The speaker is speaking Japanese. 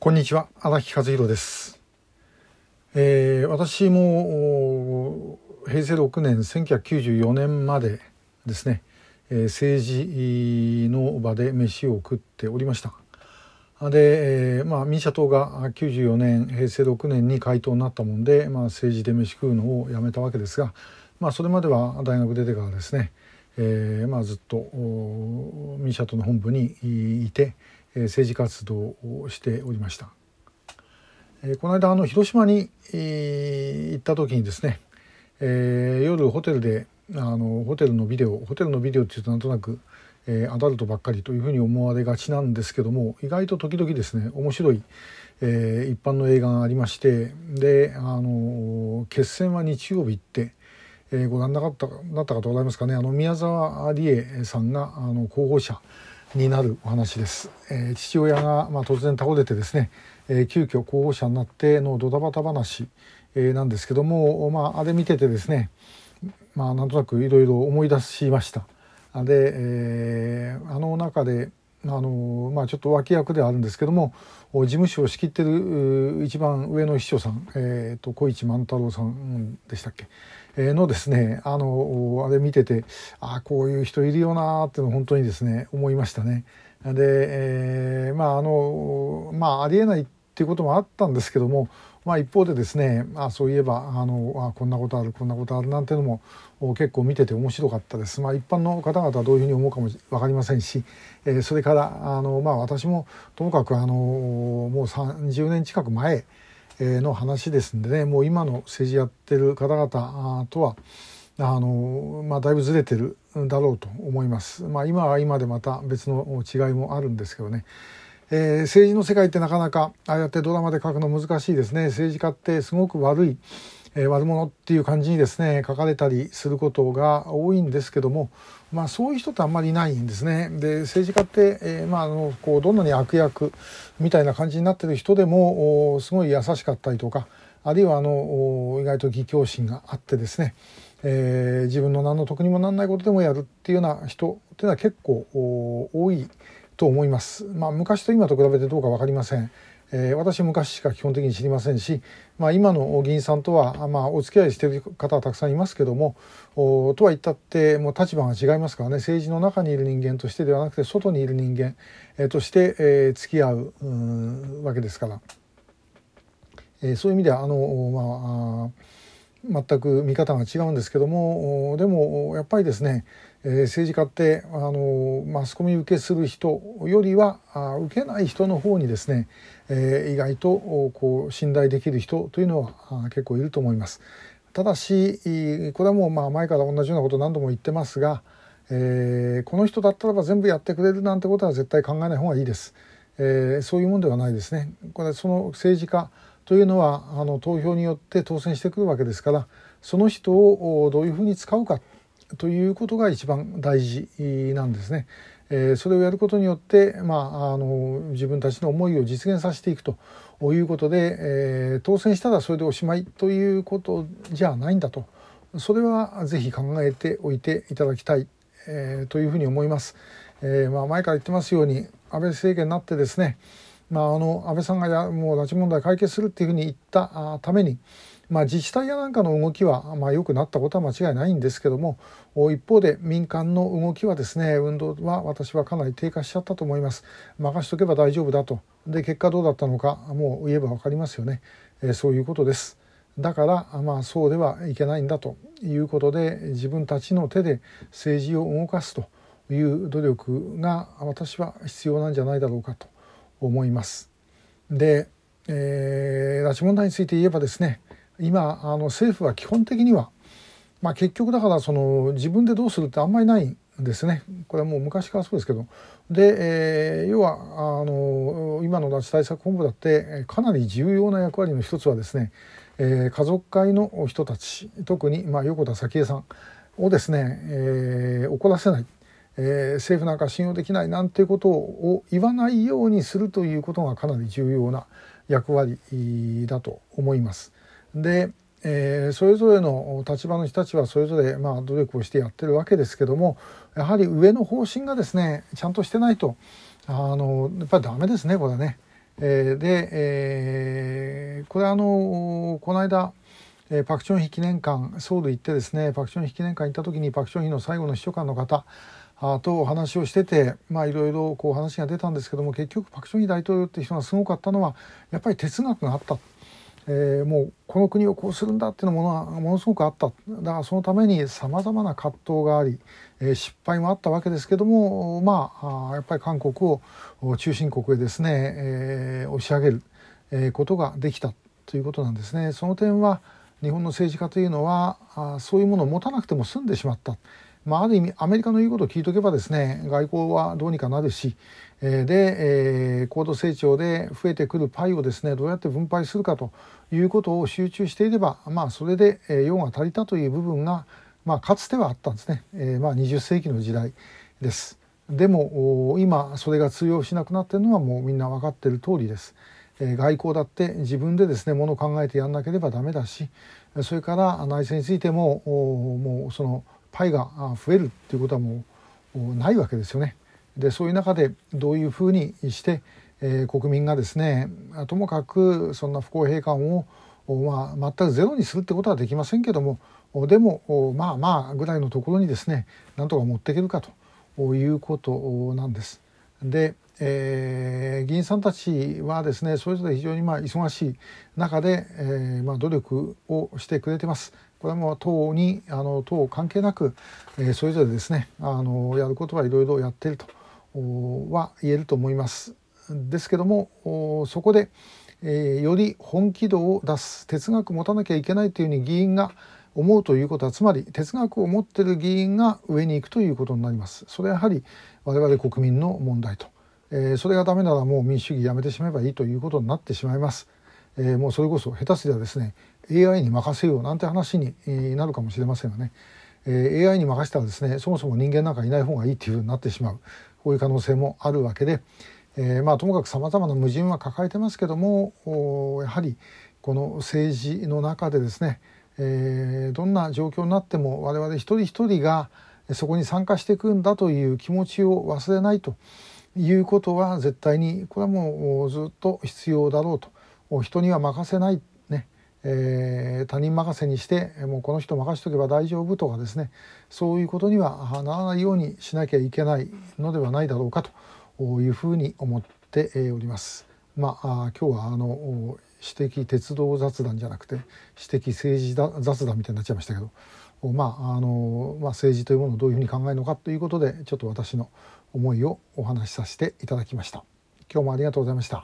こんにちは荒木和弘です、えー私も平成6年1994年までですね、えー政治の場で飯を食っておりました。で、えーまあ、民社党が94年平成6年に回答になったもんで、まあ、政治で飯食うのをやめたわけですが、まあ、それまでは大学出てからですね、えーまあ、ずっと民社党の本部にいて、政治活動をしておりました。この間あの広島に、行った時にですね、え夜ホテルであのホテルのビデオホテルのビデオっていうとなんとなく、えアダルトばっかりというふうに思われがちなんですけども意外と時々ですね面白い、えー一般の映画がありましてであの決戦は日曜日って、えーご覧なったなった方ございますかねあの宮沢りえさんがあの候補者になるお話です、えー父親が、まあ、突然倒れてですね、えー急遽候補者になってのドタバタ話、えーなんですけども、まあ、あれ見ててですねまあなんとなくいろいろ思い出しました。で、えーあの中であのまあちょっと脇役ではあるんですけども事務所を仕切ってる一番上の秘書さん、えー、と小市万太郎さんでしたっけ、えーのですねあのあれ見ててああこういう人いるよなーっての本当にですね思いましたね。で、えーまああのまあありえないっていうこともあったんですけども、まあ、一方でですねあそういえばあのあこんなことあるこんなことあるなんてのも結構見てて面白かったです。まあ、一般の方々はどういうふうに思うかも分かりませんし、えーそれからあの、まあ、私もともかくあのもう30年近く前えーの話ですんでねもう今の政治やってる方々とはあの、まあ、だいぶずれてるだろうと思います。まあ、今は今でまた別の違いもあるんですけどね。えー政治の世界ってなかなかああやってドラマで書くの難しいですね政治家ってすごく悪い、えー悪者っていう感じにですね書かれたりすることが多いんですけども、まあ、そういう人ってあんまりいないんですね。で政治家って、えーまあ、あのこうどんなに悪役みたいな感じになってる人でもすごい優しかったりとかあるいはあの意外と義教心があってですねえー自分の何の得にもなんないことでもやるっていうような人っていうのは結構多いと思います。まあ、昔と今と比べてどうか分かりません。えー私昔しか基本的に知りませんし、まあ、今の議員さんとは、まあ、お付き合いしている方はたくさんいますけどもとは言ったってもう立場が違いますからね政治の中にいる人間としてではなくて外にいる人間、えーとして、えー付き合ううわけですから、えーそういう意味ではあのまあ全く見方が違うんですけどもでもやっぱりですね、えー政治家ってあのマスコミ受けする人よりはあ受けない人の方にですね、えー意外とこう信頼できる人というのはあ結構いると思います。ただしこれはもうまあ前から同じようなこと何度も言ってますが、えーこの人だったらば全部やってくれるなんてことは絶対考えない方がいいです。えーそういうもんではないですね。これその政治家というのはあの投票によって当選してくるわけですからその人をどういうふうに使うかということが一番大事なんですね。えそれをやることによって、まあ、あの自分たちの思いを実現させていくということで、えー当選したらそれでおしまいということじゃないんだとそれはぜひ考えておいていただきたい、えーというふうに思います。えーまあ、前から言ってますように安倍政権になってですねまあ、あの安倍さんがやもう拉致問題解決するっていうふうに言ったために、まあ、自治体やなんかの動きは、まあ、良くなったことは間違いないんですけども一方で民間の動きはですね運動は私はかなり低下しちゃったと思います。任しとけば大丈夫だと。で結果どうだったのかもう言えば分かりますよね、えーそういうことです。だからまあそうではいけないんだということで自分たちの手で政治を動かすという努力が私は必要なんじゃないだろうかと。思います。で、えー拉致問題について言えばですね今あの政府は基本的には、まあ、結局だからその自分でどうするってあんまりないんですね。これはもう昔からそうですけど。で、えー要はあの今の拉致対策本部だってかなり重要な役割の一つはですね、えー家族会の人たち特に、まあ、横田早紀江さんをですね、えー怒らせない。えー政府なんか信用できないなんていうことを言わないようにするということがかなり重要な役割だと思います。で、えーそれぞれの立場の人たちはそれぞれまあ努力をしてやってるわけですけどもやはり上の方針がですねちゃんとしてないとあのやっぱりダメですねこれはね。えー、で、えー、これあのこの間、パク・チョンヒ記念館ソウル行ってですねパク・チョンヒ記念館行った時にパク・チョンヒの最後の秘書官の方とお話をしててまあいろいろこう話が出たんですけども結局パク・チョンヒ大統領っていう人がすごかったのはやっぱり哲学があった。えー、もうこの国をこうするんだっていうのものはものすごくあっただからそのためにさまざまな葛藤があり、えー、失敗もあったわけですけどもまあやっぱり韓国を中心国へですね、えー、押し上げる、えことができたということなんですね。その点は日本の政治家というのはあそういうものを持たなくても済んでしまった。まあ、ある意味アメリカの言うことを聞いとけばですね外交はどうにかなるし、えー、で、えー、高度成長で増えてくるパイをですねどうやって分配するかということを集中していれば、まあ、それで、えー、用が足りたという部分が、まあ、かつてはあったんですね、えーまあ、20世紀の時代です。でも今それが通用しなくなっているのはもうみんな分かっている通りです。え外交だって自分でですねものを考えてやんなければダメだしそれから内政についてももうそのパイが増えるっていうことはもうないわけですよね。でそういう中でどういうふうにして、えー、国民がですねともかくそんな不公平感を、まあ、全くゼロにするってことはできませんけどもでもまあまあぐらいのところにですねなんとか持っていけるかということなんです。でえー、議員さんたちはですねそれぞれ非常にまあ忙しい中で、えー、まあ努力をしてくれてます。これも党にあの党関係なく、えー、それぞれですねあのやることはいろいろやっているとは言えると思います。ですけどもそこで、えー、より本気度を出す哲学を持たなきゃいけないというふうに議員が思うということはつまり哲学を持っている議員が上に行くということになります。それはやはり我々国民の問題と。えー、それがダメならもう民主主義やめてしまえばいいということになってしまいます。えー、もうそれこそ下手すりゃですね AI に任せようなんて話になるかもしれませんがね、えー、AI に任せたらですねそもそも人間なんかいない方がいいっていうふうになってしまう。こういう可能性もあるわけで、えー、まあともかくさまざまな矛盾は抱えてますけどもやはりこの政治の中でですね、えー、どんな状況になっても我々一人一人がそこに参加していくんだという気持ちを忘れないと。いうことは絶対にこれはもうずっと必要だろうと。人には任せないね、えー、他人任せにしてもうこの人任せとけば大丈夫とかですねそういうことにはならないようにしなきゃいけないのではないだろうかというふうに思っております。まあ、今日はあの私的鉄道雑談じゃなくて私的政治だ雑談みたいになっちゃいましたけどまああのまあ、政治というものをどういうふうに考えるのかということでちょっと私の思いをお話しさせていただきました。今日もありがとうございました。